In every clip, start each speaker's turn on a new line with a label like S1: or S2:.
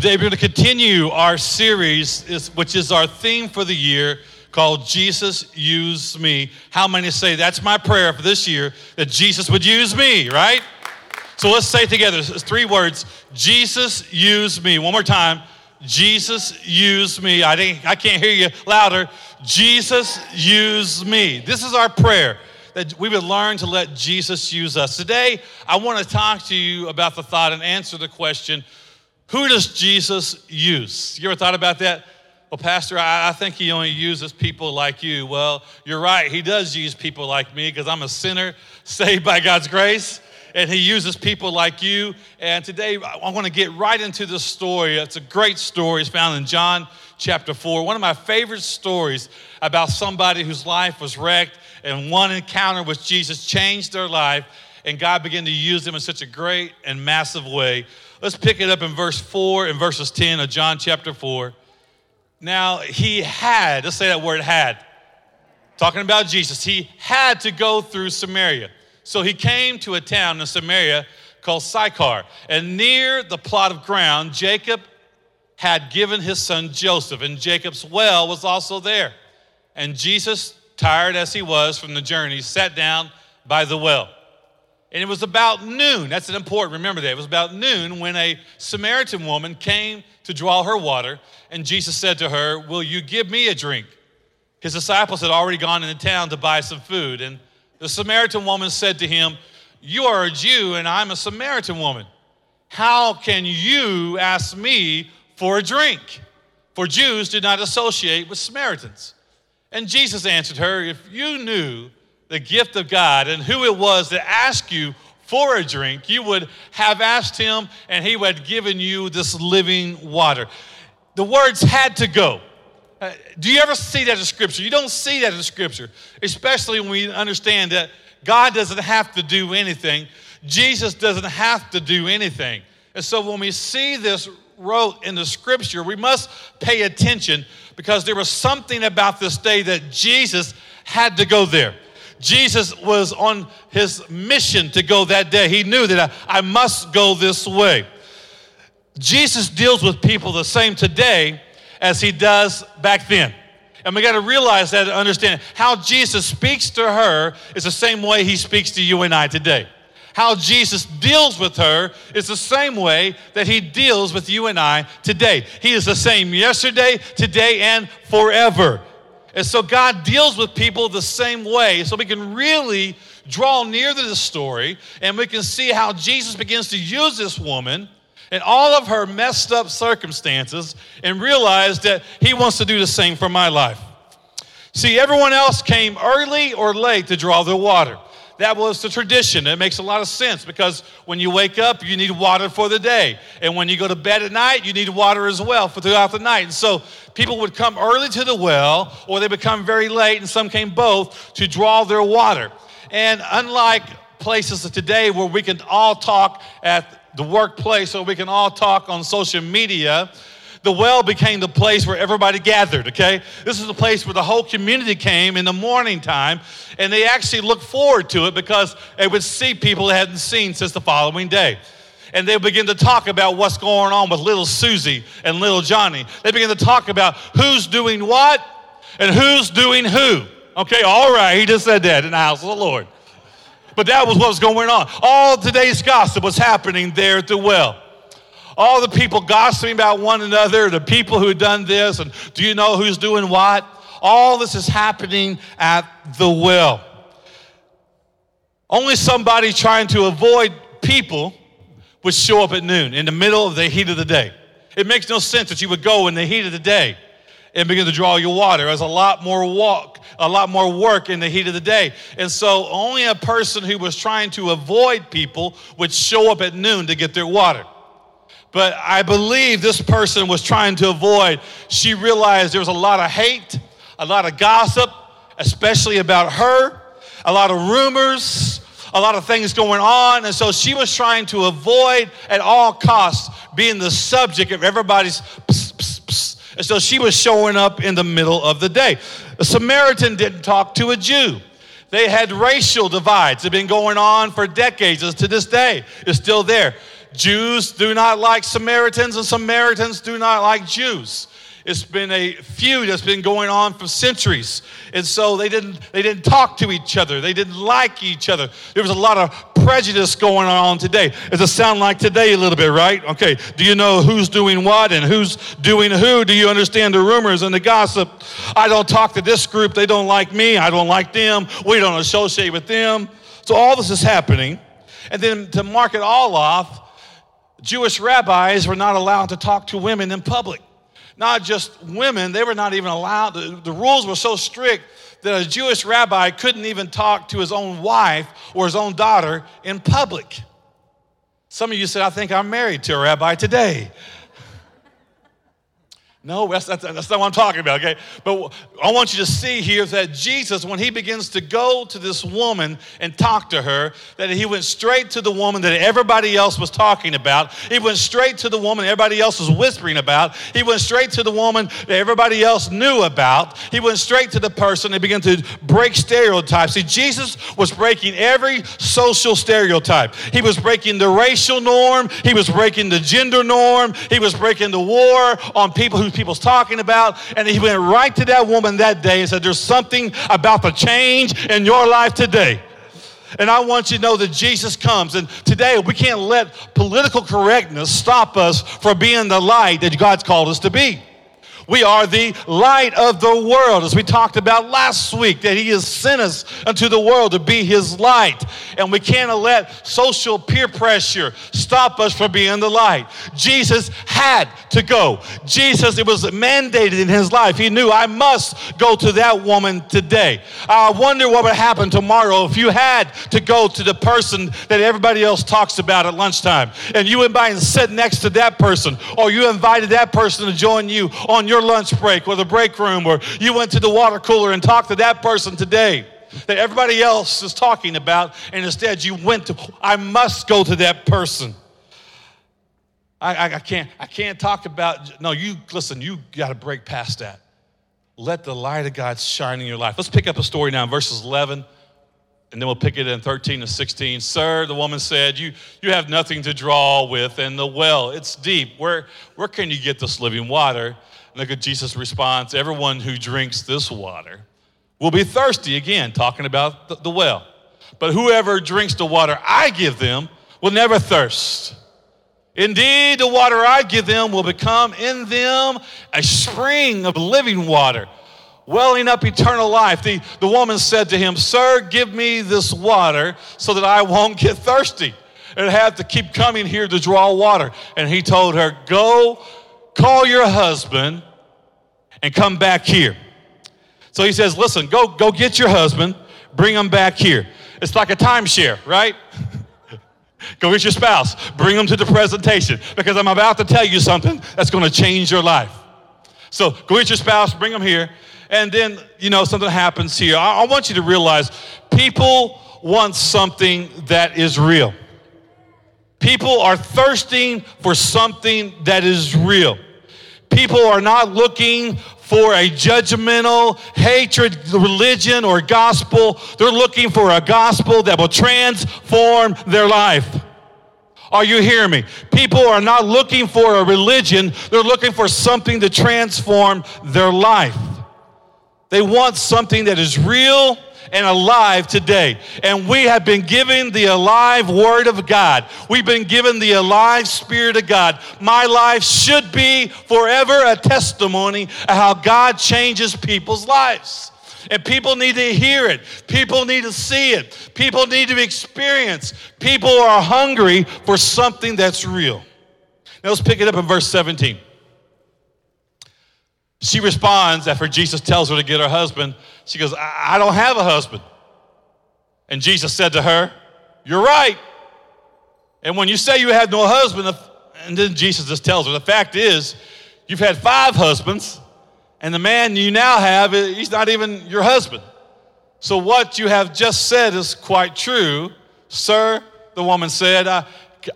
S1: Today, we're going to continue our series, which is our theme for the year called Jesus Use Me. How many say that's my prayer for this year that Jesus would use me, right? So let's say together it's three words Jesus use me. One more time. Jesus use me. I, think, I can't hear you louder. Jesus use me. This is our prayer that we would learn to let Jesus use us. Today, I want to talk to you about the thought and answer the question who does Jesus use? You ever thought about that? Well, Pastor, I, I think he only uses people like you. Well, you're right. He does use people like me because I'm a sinner saved by God's grace and he uses people like you. And today I want to get right into the story. It's a great story. It's found in John chapter 4. One of my favorite stories about somebody whose life was wrecked and one encounter with Jesus changed their life and God began to use them in such a great and massive way. Let's pick it up in verse 4 and verses 10 of John chapter 4. Now, he had, let's say that word had, talking about Jesus, he had to go through Samaria. So he came to a town in Samaria called Sychar. And near the plot of ground, Jacob had given his son Joseph, and Jacob's well was also there. And Jesus, tired as he was from the journey, sat down by the well. And it was about noon. That's an important, remember that. It was about noon when a Samaritan woman came to draw her water. And Jesus said to her, Will you give me a drink? His disciples had already gone into town to buy some food. And the Samaritan woman said to him, You are a Jew, and I'm a Samaritan woman. How can you ask me for a drink? For Jews did not associate with Samaritans. And Jesus answered her, If you knew the gift of God and who it was that asked you for a drink, you would have asked him and he would have given you this living water. The words had to go. Uh, do you ever see that in Scripture? You don't see that in Scripture, especially when we understand that God doesn't have to do anything, Jesus doesn't have to do anything. And so when we see this wrote in the Scripture, we must pay attention because there was something about this day that Jesus had to go there. Jesus was on his mission to go that day. He knew that I, I must go this way. Jesus deals with people the same today as he does back then. And we got to realize that and understand how Jesus speaks to her is the same way he speaks to you and I today. How Jesus deals with her is the same way that he deals with you and I today. He is the same yesterday, today, and forever. And so God deals with people the same way. So we can really draw near to the story and we can see how Jesus begins to use this woman and all of her messed up circumstances and realize that he wants to do the same for my life. See, everyone else came early or late to draw their water. That was the tradition. It makes a lot of sense because when you wake up, you need water for the day. And when you go to bed at night, you need water as well for throughout the night. And so people would come early to the well or they would come very late, and some came both to draw their water. And unlike places today where we can all talk at the workplace or we can all talk on social media, the well became the place where everybody gathered, okay? This is the place where the whole community came in the morning time, and they actually looked forward to it because they would see people they hadn't seen since the following day. And they begin to talk about what's going on with little Susie and little Johnny. They begin to talk about who's doing what and who's doing who. Okay, all right, he just said that in the house of the Lord. But that was what was going on. All today's gossip was happening there at the well all the people gossiping about one another, the people who had done this, and do you know who's doing what? All this is happening at the well. Only somebody trying to avoid people would show up at noon in the middle of the heat of the day. It makes no sense that you would go in the heat of the day and begin to draw your water. There's a lot more walk, a lot more work in the heat of the day. And so only a person who was trying to avoid people would show up at noon to get their water. But I believe this person was trying to avoid. She realized there was a lot of hate, a lot of gossip, especially about her, a lot of rumors, a lot of things going on. And so she was trying to avoid at all costs being the subject of everybody's pss, pss, pss. And so she was showing up in the middle of the day. A Samaritan didn't talk to a Jew. They had racial divides that have been going on for decades. To this day, it's still there. Jews do not like Samaritans, and Samaritans do not like Jews. It's been a feud that's been going on for centuries. And so they didn't, they didn't talk to each other. They didn't like each other. There was a lot of prejudice going on today. Does it sound like today a little bit, right? Okay. Do you know who's doing what and who's doing who? Do you understand the rumors and the gossip? I don't talk to this group. They don't like me. I don't like them. We don't associate with them. So all this is happening. And then to mark it all off, Jewish rabbis were not allowed to talk to women in public not just women, they were not even allowed. The, the rules were so strict that a Jewish rabbi couldn't even talk to his own wife or his own daughter in public. Some of you said, I think I'm married to a rabbi today. No, that's, that's, that's, not what I'm talking about, okay? But I want you to see here that Jesus, when he begins to go to this woman and talk to her, that he went straight to the woman that everybody else was talking about. He went straight to the woman everybody else was whispering about. He went straight to the woman that everybody else knew about. He went straight to the person and began to break stereotypes. See, Jesus was breaking every social stereotype. He was breaking the racial norm, he was breaking the gender norm, he was breaking the war on people who people's talking about. And he went right to that woman that day and said, There's something about the change in your life today. And I want you to know that Jesus comes. And today, we can't let political correctness stop us from being the light that God's called us to be. We are the light of the world, as we talked about last week, that He has sent us unto the world to be His light. And we can't let social peer pressure stop us from being the light. Jesus had to go. Jesus, it was mandated in His life. He knew, I must go to that woman today. I wonder what would happen tomorrow if you had to go to the person that everybody else talks about at lunchtime and you went by and sat next to that person or you invited that person to join you on your your lunch break or the break room, or you went to the water cooler and talked to that person today that everybody else is talking about, and instead you went to, I must go to that person. I, I, I can't, I can't talk about, no, you, listen, you got to break past that. Let the light of God shine in your life. Let's pick up a story now in verses 11 and then we'll pick it in 13 to 16. Sir, the woman said, you, you have nothing to draw with, and the well, it's deep. Where, where can you get this living water? Look at Jesus' response everyone who drinks this water will be thirsty again, talking about the, the well. But whoever drinks the water I give them will never thirst. Indeed, the water I give them will become in them a spring of living water, welling up eternal life. The, the woman said to him, Sir, give me this water so that I won't get thirsty and have to keep coming here to draw water. And he told her, Go call your husband and come back here. So he says, listen, go, go get your husband, bring him back here. It's like a timeshare, right? go get your spouse, bring them to the presentation because I'm about to tell you something that's going to change your life. So go get your spouse, bring them here, and then, you know, something happens here. I, I want you to realize people want something that is real. People are thirsting for something that is real. People are not looking for a judgmental hatred religion or gospel. They're looking for a gospel that will transform their life. Are you hearing me? People are not looking for a religion, they're looking for something to transform their life. They want something that is real and alive today. And we have been given the alive Word of God. We've been given the alive Spirit of God. My life should be forever a testimony of how God changes people's lives. And people need to hear it. People need to see it. People need to experience. People are hungry for something that's real. Now let's pick it up in verse 17. She responds after Jesus tells her to get her husband. She goes, I, don't have a husband. And Jesus said to her, You're right. And when you say you have no husband, and then Jesus just tells her, the fact is, you've had five husbands, and the man you now have, eh, he's not even your husband. So what you have just said is quite true. Sir, the woman said, I,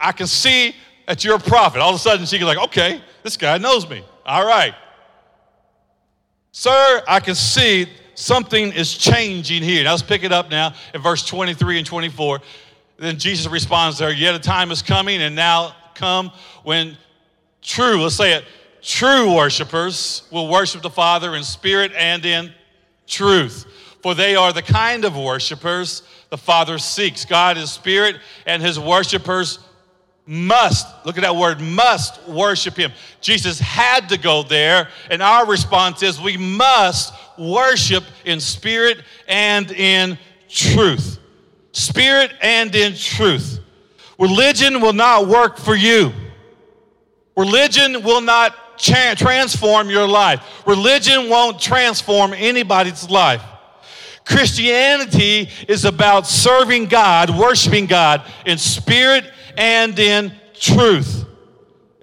S1: I can see that you're a prophet. All of a sudden, she goes like, okay, this guy knows me. All right. Sir, I can see something is changing here. Now let's pick it up now in verse 23 and 24. Then Jesus responds there, Yet a time is coming, and now come when true, let's say it, true worshipers will worship the Father in spirit and in truth. For they are the kind of worshipers the Father seeks. God is spirit, and his worshipers must, look at that word, must worship him. Jesus had to go there, and our response is we must worship in spirit and in truth. Spirit and in truth. Religion will not work for you. Religion will not transform your life. Religion won't transform anybody's life. Christianity is about serving God, worshiping God in spirit and in truth.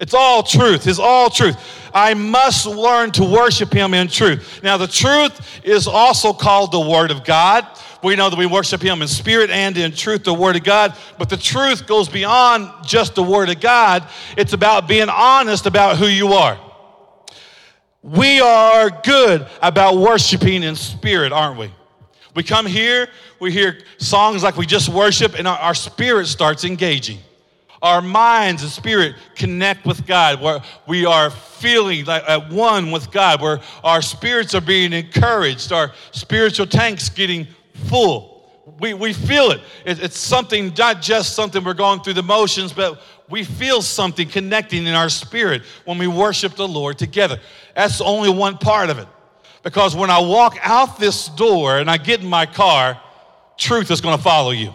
S1: It's all truth. It's all truth. I must learn to worship Him in truth. Now, the truth is also called the Word of God. We know that we worship Him in spirit and in truth, the Word of God. But the truth goes beyond just the Word of God, it's about being honest about who you are. We are good about worshiping in spirit, aren't we? We come here, we hear songs like we just worship, and our, our spirit starts engaging our minds and spirit connect with God, where we are feeling like at one with God, where our spirits are being encouraged, our spiritual tanks getting full. We, we feel it. it. It's something, not just something we're going through the motions, but we feel something connecting in our spirit when we worship the Lord together. That's only one part of it. Because when I walk out this door and I get in my car, truth is going to follow you.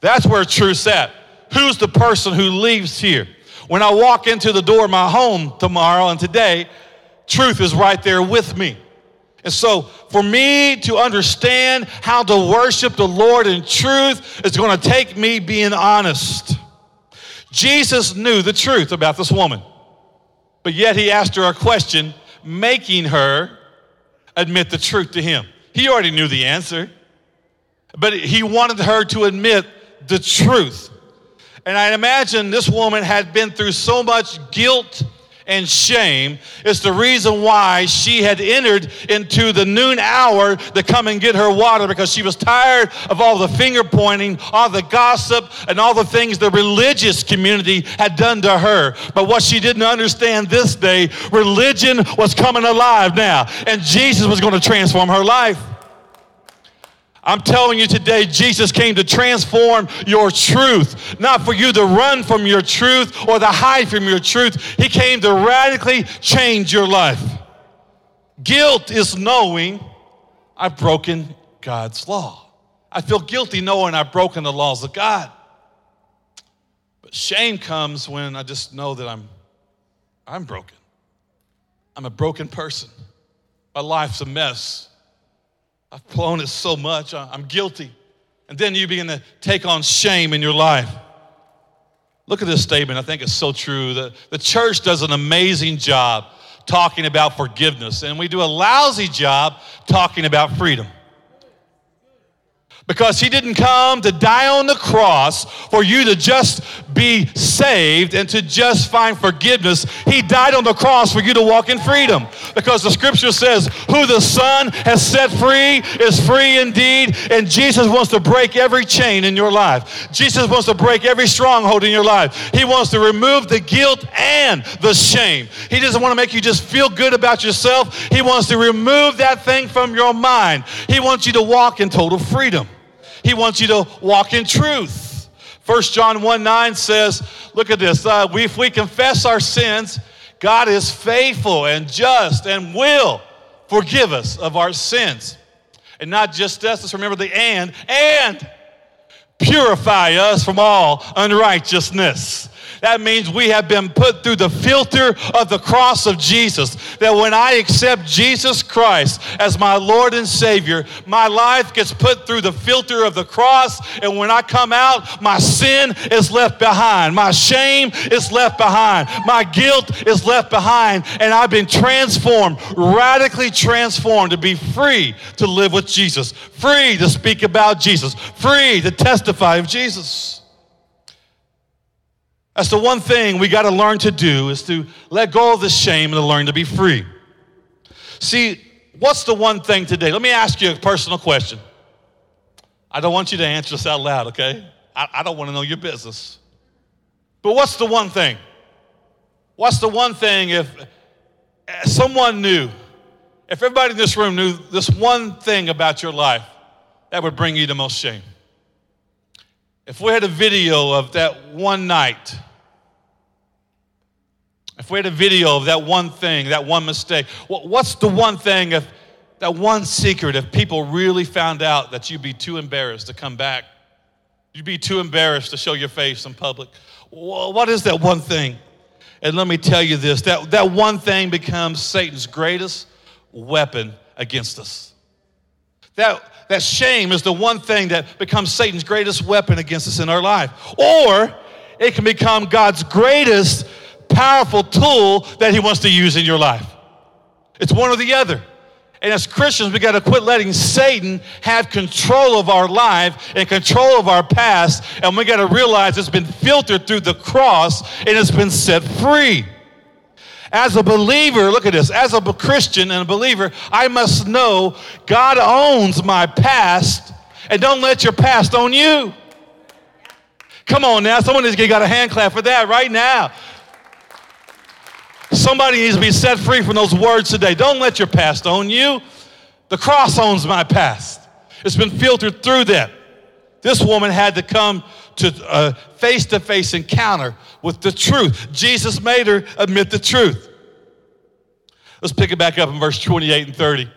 S1: That's where truth's at. Who's the person who leaves here? When I walk into the door of my home tomorrow and today, truth is right there with me. And so, for me to understand how to worship the Lord in truth is going to take me being honest. Jesus knew the truth about this woman, but yet he asked her a question, making her admit the truth to him. He already knew the answer, but he wanted her to admit the truth. And I imagine this woman had been through so much guilt and shame. It's the reason why she had entered into the noon hour to come and get her water because she was tired of all the finger pointing, all the gossip, and all the things the religious community had done to her. But what she didn't understand this day, religion was coming alive now, and Jesus was going to transform her life. I'm telling you today, Jesus came to transform your truth, not for you to run from your truth or to hide from your truth. He came to radically change your life. Guilt is knowing I've broken God's law. I feel guilty knowing I've broken the laws of God. But shame comes when I just know that I'm, I'm broken. I'm a broken person. My life's a mess. I've blown it so much, I'm guilty. And then you begin to take on shame in your life. Look at this statement. I think it's so true. The, the church does an amazing job talking about forgiveness, and we do a lousy job talking about freedom because he didn't come to die on the cross for you to just be saved and to just find forgiveness. He died on the cross for you to walk in freedom because the scripture says, Who the Son has set free is free indeed. And Jesus wants to break every chain in your life. Jesus wants to break every stronghold in your life. He wants to remove the guilt and the shame. He doesn't want to make you just feel good about yourself. He wants to remove that thing from your mind. He wants you to walk in total freedom. He wants you to walk in truth. 1 John 1 9 says, look at this. Uh, we, if we confess our sins, God is faithful and just and will forgive us of our sins. And not just us, let's remember the and, and purify us from all unrighteousness. That means we have been put through the filter of the cross of Jesus. That when I accept Jesus Christ as my Lord and Savior, my life gets put through the filter of the cross. And when I come out, my sin is left behind. My shame is left behind. My guilt is left behind. And I've been transformed, radically transformed to be free to live with Jesus, free to speak about Jesus, free to testify of Jesus. That's the one thing we got to learn to do is to let go of the shame and to learn to be free. See, what's the one thing today? Let me ask you a personal question. I don't want you to answer this out loud, okay? I, I don't want to know your business. But what's the one thing? What's the one thing if eh, someone knew, if everybody in this room knew this one thing about your life that would bring you the most shame? If we had a video of that one night, if we had a video of that one thing, that one mistake, what's the one thing if that one secret, if people really found out that you'd be too embarrassed to come back? You'd be too embarrassed to show your face in public. What is that one thing? And let me tell you this that, that one thing becomes Satan's greatest weapon against us. That, that shame is the one thing that becomes Satan's greatest weapon against us in our life. Or it can become God's greatest powerful tool that he wants to use in your life. It's one or the other. And as Christians, we got to quit letting Satan have control of our life and control of our past. And we got to realize it's been filtered through the cross and it's been set free. As a believer, look at this, as a Christian and a believer, I must know God owns my past and don't let your past own you. Come on now, someone has got a hand clap for that right now. Somebody needs to be set free from those words today. Don't let your past own you. The cross owns my past. It's been filtered through that. This woman had to come to a face to face encounter with the truth. Jesus made her admit the truth. Let's pick it back up in verse 28 and 30.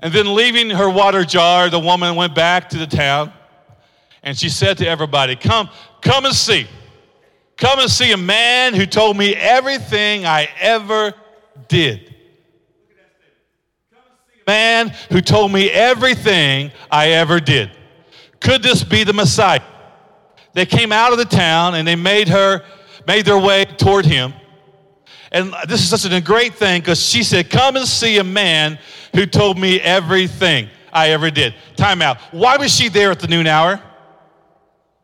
S1: And then, leaving her water jar, the woman went back to the town and she said to everybody, Come, come and see. Come and see a man who told me everything I ever did. Man who told me everything I ever did. Could this be the Messiah? They came out of the town and they made her, made their way toward him. And this is such a great thing because she said, Come and see a man who told me everything I ever did. Time out. Why was she there at the noon hour?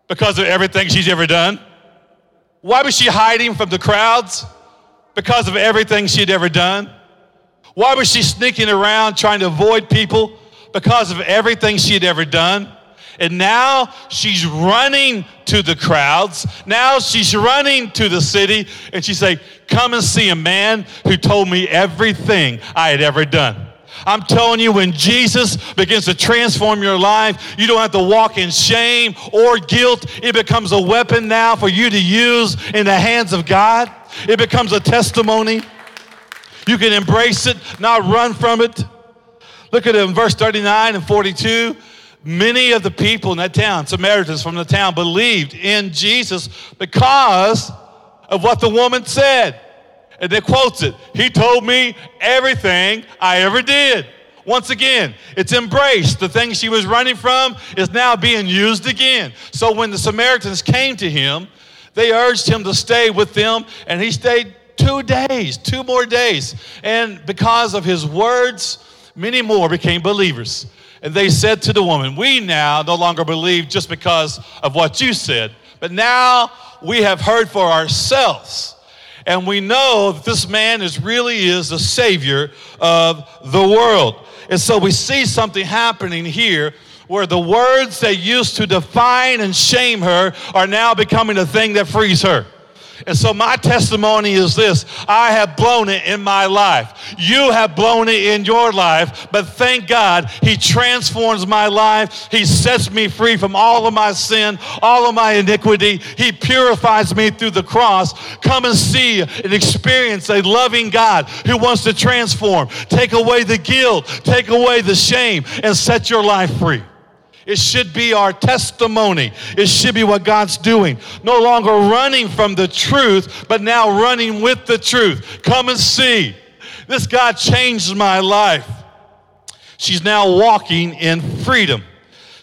S1: Because of everything she's ever done? Why was she hiding from the crowds? Because of everything she'd ever done. Why was she sneaking around trying to avoid people? Because of everything she'd ever done. And now she's running to the crowds. Now she's running to the city and she say, "Come and see a man who told me everything I had ever done." I'm telling you, when Jesus begins to transform your life, you don't have to walk in shame or guilt. It becomes a weapon now for you to use in the hands of God. It becomes a testimony. You can embrace it, not run from it. Look at it in verse 39 and 42. Many of the people in that town, Samaritans from the town, believed in Jesus because of what the woman said and they quotes it. He told me everything I ever did. Once again, it's embraced. The thing she was running from is now being used again. So when the Samaritans came to him, they urged him to stay with them, and he stayed two days, two more days. And because of his words, many more became believers. And they said to the woman, We now no longer believe just because of what you said, but now we have heard for ourselves and we know that this man is really is the savior of the world. And so we see something happening here where the words that used to define and shame her are now becoming the thing that frees her. And so my testimony is this I have blown it in my life. You have blown it in your life, but thank God He transforms my life. He sets me free from all of my sin, all of my iniquity. He purifies me through the cross. Come and see and experience a loving God who wants to transform, take away the guilt, take away the shame, and set your life free. It should be our testimony. It should be what God's doing. No longer running from the truth, but now running with the truth. Come and see. This God changed my life. She's now walking in freedom.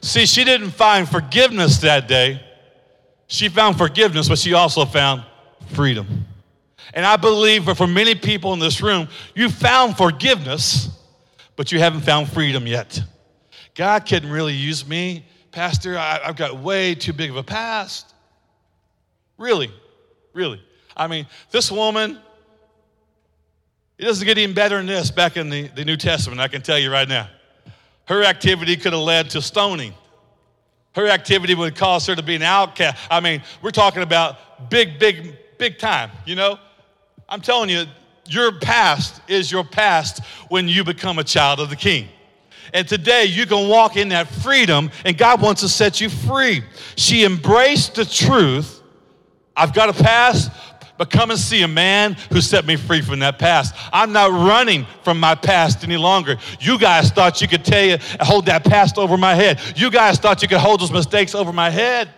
S1: See, she didn't find forgiveness that day. She found forgiveness, but she also found freedom. And I believe that for many people in this room, you found forgiveness, but you haven't found freedom yet. God couldn't really use me. Pastor, I, have got way too big of a past. Really, really. I mean, this woman, it doesn't get even better than this back in the, the New Testament, I can tell you right now. Her activity could have led to stoning. Her activity would cause her to be an outcast. I mean, we're talking about big, big, big time, you know? I'm telling you, your past is your past when you become a child of the king. And today you can walk in that freedom, and God wants to set you free. She embraced the truth. I've got a past, but come and see a man who set me free from that past. I'm not running from my past any longer. You guys thought you could tell you, hold that past over my head. You guys thought you could hold those mistakes over my head.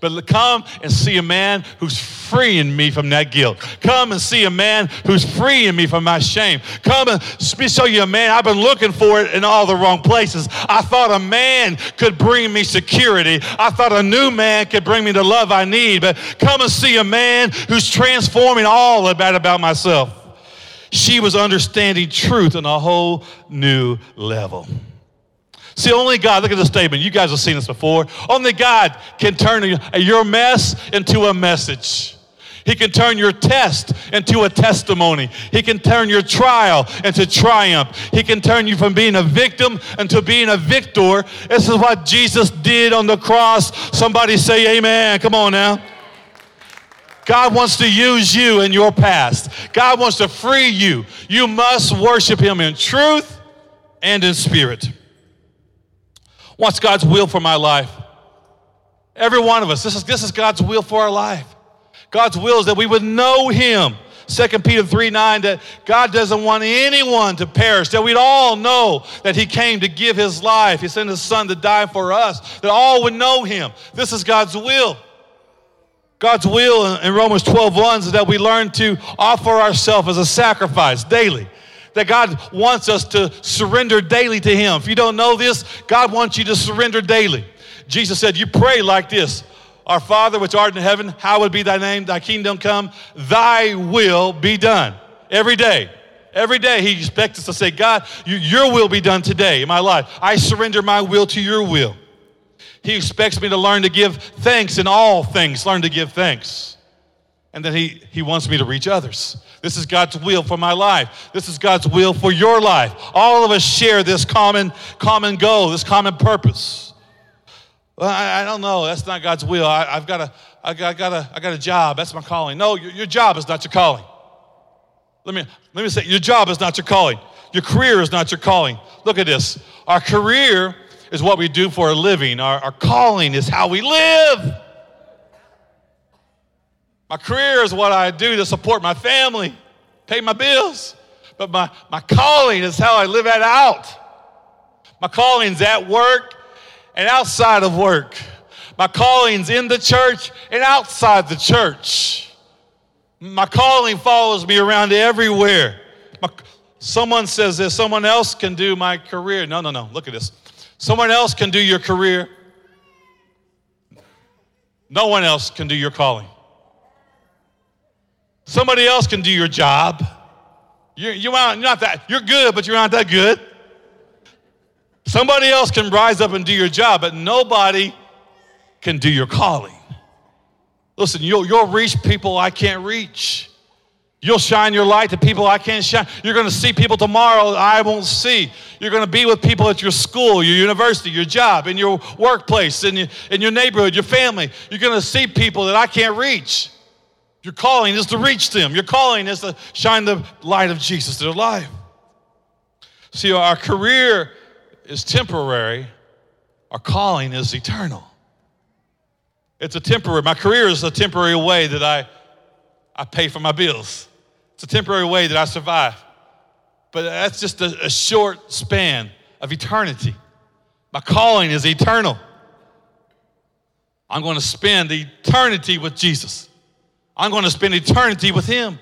S1: But come and see a man who's freeing me from that guilt. Come and see a man who's freeing me from my shame. Come and show you a man. I've been looking for it in all the wrong places. I thought a man could bring me security. I thought a new man could bring me the love I need. But come and see a man who's transforming all about about myself. She was understanding truth on a whole new level. See, only God, look at the statement. You guys have seen this before. Only God can turn your mess into a message. He can turn your test into a testimony. He can turn your trial into triumph. He can turn you from being a victim into being a victor. This is what Jesus did on the cross. Somebody say amen. Come on now. God wants to use you in your past. God wants to free you. You must worship Him in truth and in spirit. What's God's will for my life? Every one of us, this is, this is God's will for our life. God's will is that we would know Him. 2 Peter 3 9, that God doesn't want anyone to perish, that we'd all know that He came to give His life. He sent His Son to die for us, that all would know Him. This is God's will. God's will in Romans 12 1 is that we learn to offer ourselves as a sacrifice daily that God wants us to surrender daily to Him. If you don't know this, God wants you to surrender daily. Jesus said, You pray like this Our Father, which art in heaven, hallowed be thy name, thy kingdom come, thy will be done. Every day. Every day he expects us to say, God, your will be done today in my life. I surrender my will to your will. He expects me to learn to give thanks in all things, learn to give thanks. And then he, he wants me to reach others. This is God's will for my life. This is God's will for your life. All of us share this common, common goal, this common purpose. Well, I, I don't know. That's not God's will. I, have got a, I got, I got a, I got a job. That's my calling. No, your, your job is not your calling. Let me, let me say, your job is not your calling. Your career is not your calling. Look at this. Our career is what we do for a living. Our, our calling is how we live. My career is what I do to support my family, pay my bills. But my, my calling is how I live that out. My calling's at work and outside of work. My calling's in the church and outside the church. My calling follows me around everywhere. My, someone says this, someone else can do my career. No, no, no. Look at this. Someone else can do your career. No one else can do your calling. Somebody else can do your job. You, you aren't, you're not that, you're good, but you're not that good. Somebody else can rise up and do your job, but nobody can do your calling. Listen, you'll, you'll reach people I can't reach. You'll shine your light to people I can't shine. You're going to see people tomorrow I won't see. You're going to be with people at your school, your university, your job, in your workplace, in your, in your neighborhood, your family. You're going to see people that I can't reach. Your calling is to reach them. Your calling is to shine the light of Jesus to their life. See, our career is temporary, our calling is eternal. It's a temporary, my career is a temporary way that I, I pay for my bills. It's a temporary way that I survive. But that's just a, a short span of eternity. My calling is eternal. I'm going to spend eternity with Jesus. I'm going to spend eternity with Him.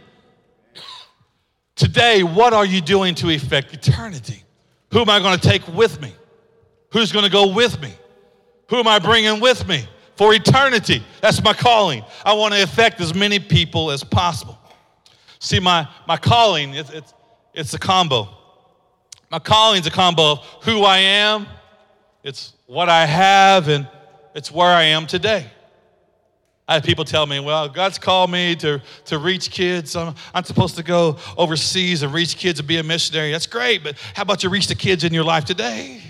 S1: Today, what are you doing to effect eternity? Who am I going to take with me? Who's going to go with me? Who am I bringing with me for eternity? That's my calling. I want to affect as many people as possible. See, my, my calling, it's, it's, it's a combo. My calling is a combo of who I am, it's what I have, and it's where I am today. I people tell me, well, God's called me to, to reach kids. I'm, I'm supposed to go overseas and reach kids and be a missionary. That's great, but how about you reach the kids in your life today?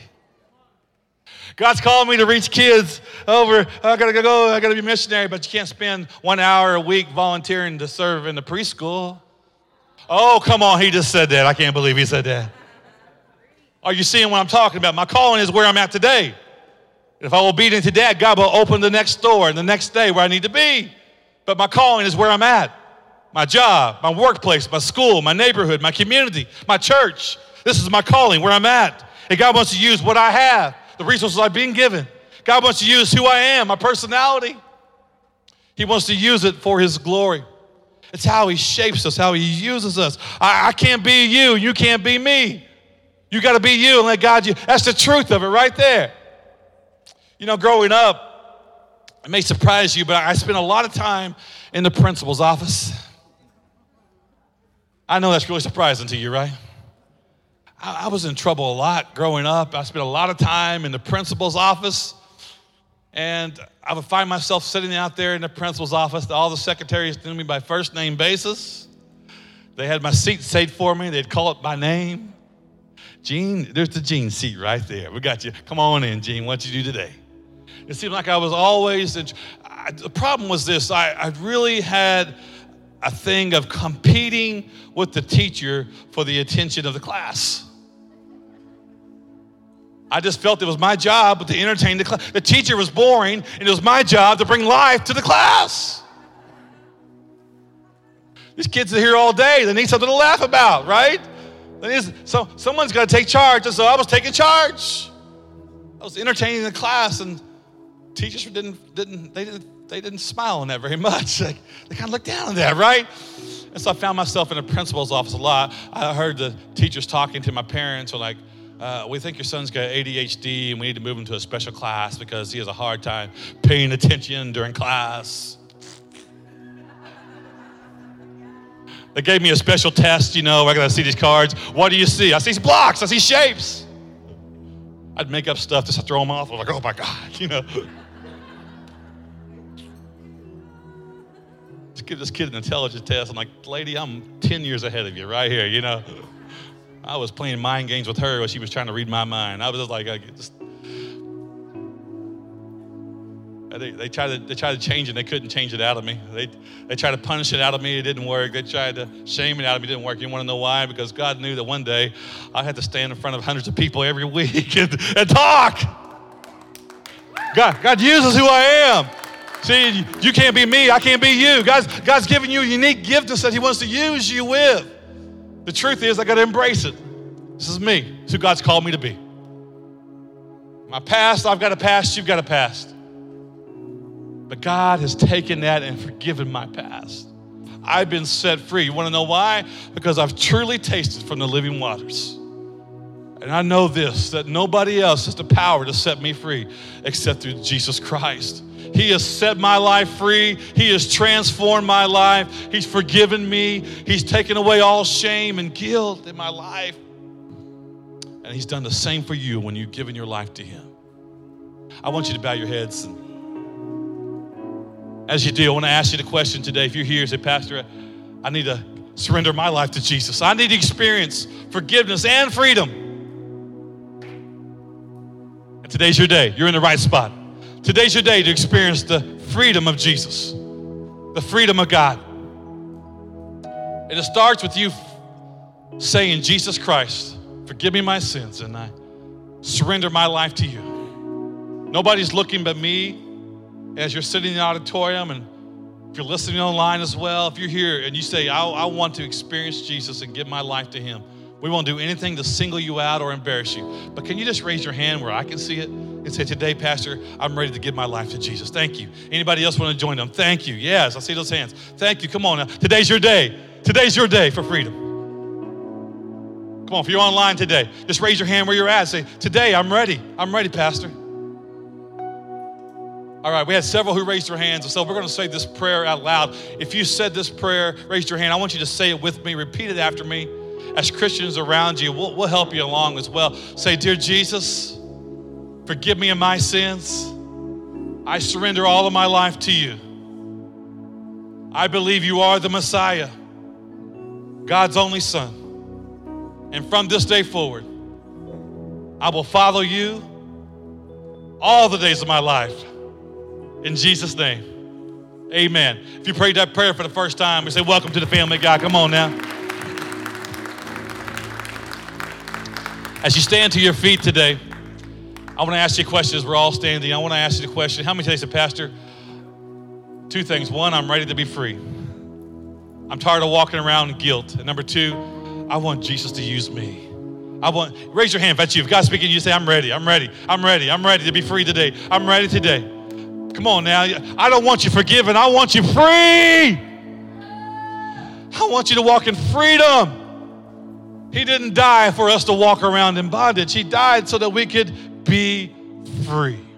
S1: God's calling me to reach kids over. I gotta go, I gotta be a missionary, but you can't spend one hour a week volunteering to serve in the preschool. Oh, come on, he just said that. I can't believe he said that. Are you seeing what I'm talking about? My calling is where I'm at today. If I'm obedient to that, God will open the next door and the next day where I need to be. But my calling is where I'm at my job, my workplace, my school, my neighborhood, my community, my church. This is my calling, where I'm at. And God wants to use what I have, the resources I've been given. God wants to use who I am, my personality. He wants to use it for His glory. It's how He shapes us, how He uses us. I, I can't be you, you can't be me. You got to be you and let God you. That's the truth of it right there. You know, growing up, it may surprise you, but I spent a lot of time in the principal's office. I know that's really surprising to you, right? I, I was in trouble a lot growing up. I spent a lot of time in the principal's office. And I would find myself sitting out there in the principal's office. All the secretaries knew me by first name basis. They had my seat saved for me. They'd call it by name. Gene, there's the Gene seat right there. We got you. Come on in, Gene. What you do today? It seemed like I was always. In, I, the problem was this: I, I really had a thing of competing with the teacher for the attention of the class. I just felt it was my job to entertain the class. The teacher was boring, and it was my job to bring life to the class. These kids are here all day. They need something to laugh about, right? So someone's got to take charge. And so I was taking charge. I was entertaining the class, and teachers didn't, didn't, they didn't, they didn't smile on that very much. Like, they kind of looked down on that, right? And so I found myself in the principal's office a lot. I heard the teachers talking to my parents, or like, uh, we think your son's got ADHD and we need to move him to a special class because he has a hard time paying attention during class. They gave me a special test, you know, I gotta see these cards. What do you see? I see blocks, I see shapes. I'd make up stuff just to throw them off. I was like, oh my God, you know. Just give this kid an intelligence test. I'm like, lady, I'm 10 years ahead of you right here, you know. I was playing mind games with her while she was trying to read my mind. I was just like, I just uh, they, they, tried to, they tried to change it, and they couldn't change it out of me. They, they tried to punish it out of me, it didn't work. They tried to shame it out of me, it didn't work. You want to know why? Because God knew that one day I had to stand in front of hundreds of people every week and, and talk. God, God uses who I am. See, you can't be me, I can't be you. God's, God's given you a unique gift that He wants to use you with. The truth is, I got to embrace it. This is me. It's who God's called me to be. My past, I've got a past, you've got a past. But God has taken that and forgiven my past. I've been set free. You want to know why? Because I've truly tasted from the living waters. And I know this that nobody else has the power to set me free except through Jesus Christ. He has set my life free. He has transformed my life. He's forgiven me. He's taken away all shame and guilt in my life. And He's done the same for you when you've given your life to Him. I want you to bow your heads and as you do, I want to ask you the question today. If you're here, say, Pastor, I need to surrender my life to Jesus. I need to experience forgiveness and freedom. And today's your day. You're in the right spot. Today's your day to experience the freedom of Jesus, the freedom of God. And it starts with you saying, Jesus Christ, forgive me my sins, and I surrender my life to you. Nobody's looking but me as you're sitting in the auditorium and if you're listening online as well, if you're here and you say, I, I, want to experience Jesus and give my life to Him, we won't do anything to single you out or embarrass you. But can you just raise your hand where I can see it and say, Today, Pastor, I'm ready to give my life to Jesus. Thank you. Anybody else want to join them? Thank you. Yes, I see those hands. Thank you. Come on now. Today's your day. Today's your day for freedom. Come on, if you're online today, just raise your hand where you're at. Say, Today, I'm ready. I'm ready, Pastor. All right, we had several who raised their hands. So we're going to say this prayer out loud. If you said this prayer, raise your hand. I want you to say it with me. Repeat it after me. As Christians around you, we'll, we'll help you along as well. Say, Dear Jesus, forgive me of my sins. I surrender all of my life to you. I believe you are the Messiah, God's only Son. And from this day forward, I will follow you all the days of my life. In Jesus' name. Amen. If you prayed that prayer for the first time, we say, Welcome to the family of God. Come on now. As you stand to your feet today, I want to ask you a question as we're all standing. I want to ask you the question How many times Pastor? Two things. One, I'm ready to be free. I'm tired of walking around in guilt. And number two, I want Jesus to use me. I want, raise your hand if that's you. If God's speaking, you say, I'm ready, I'm ready, I'm ready, I'm ready to be free today. I'm ready today. Come on now. I don't want you forgiven, I want you free. I want you to walk in freedom. He didn't die for us to walk around in bondage, He died so that we could be free.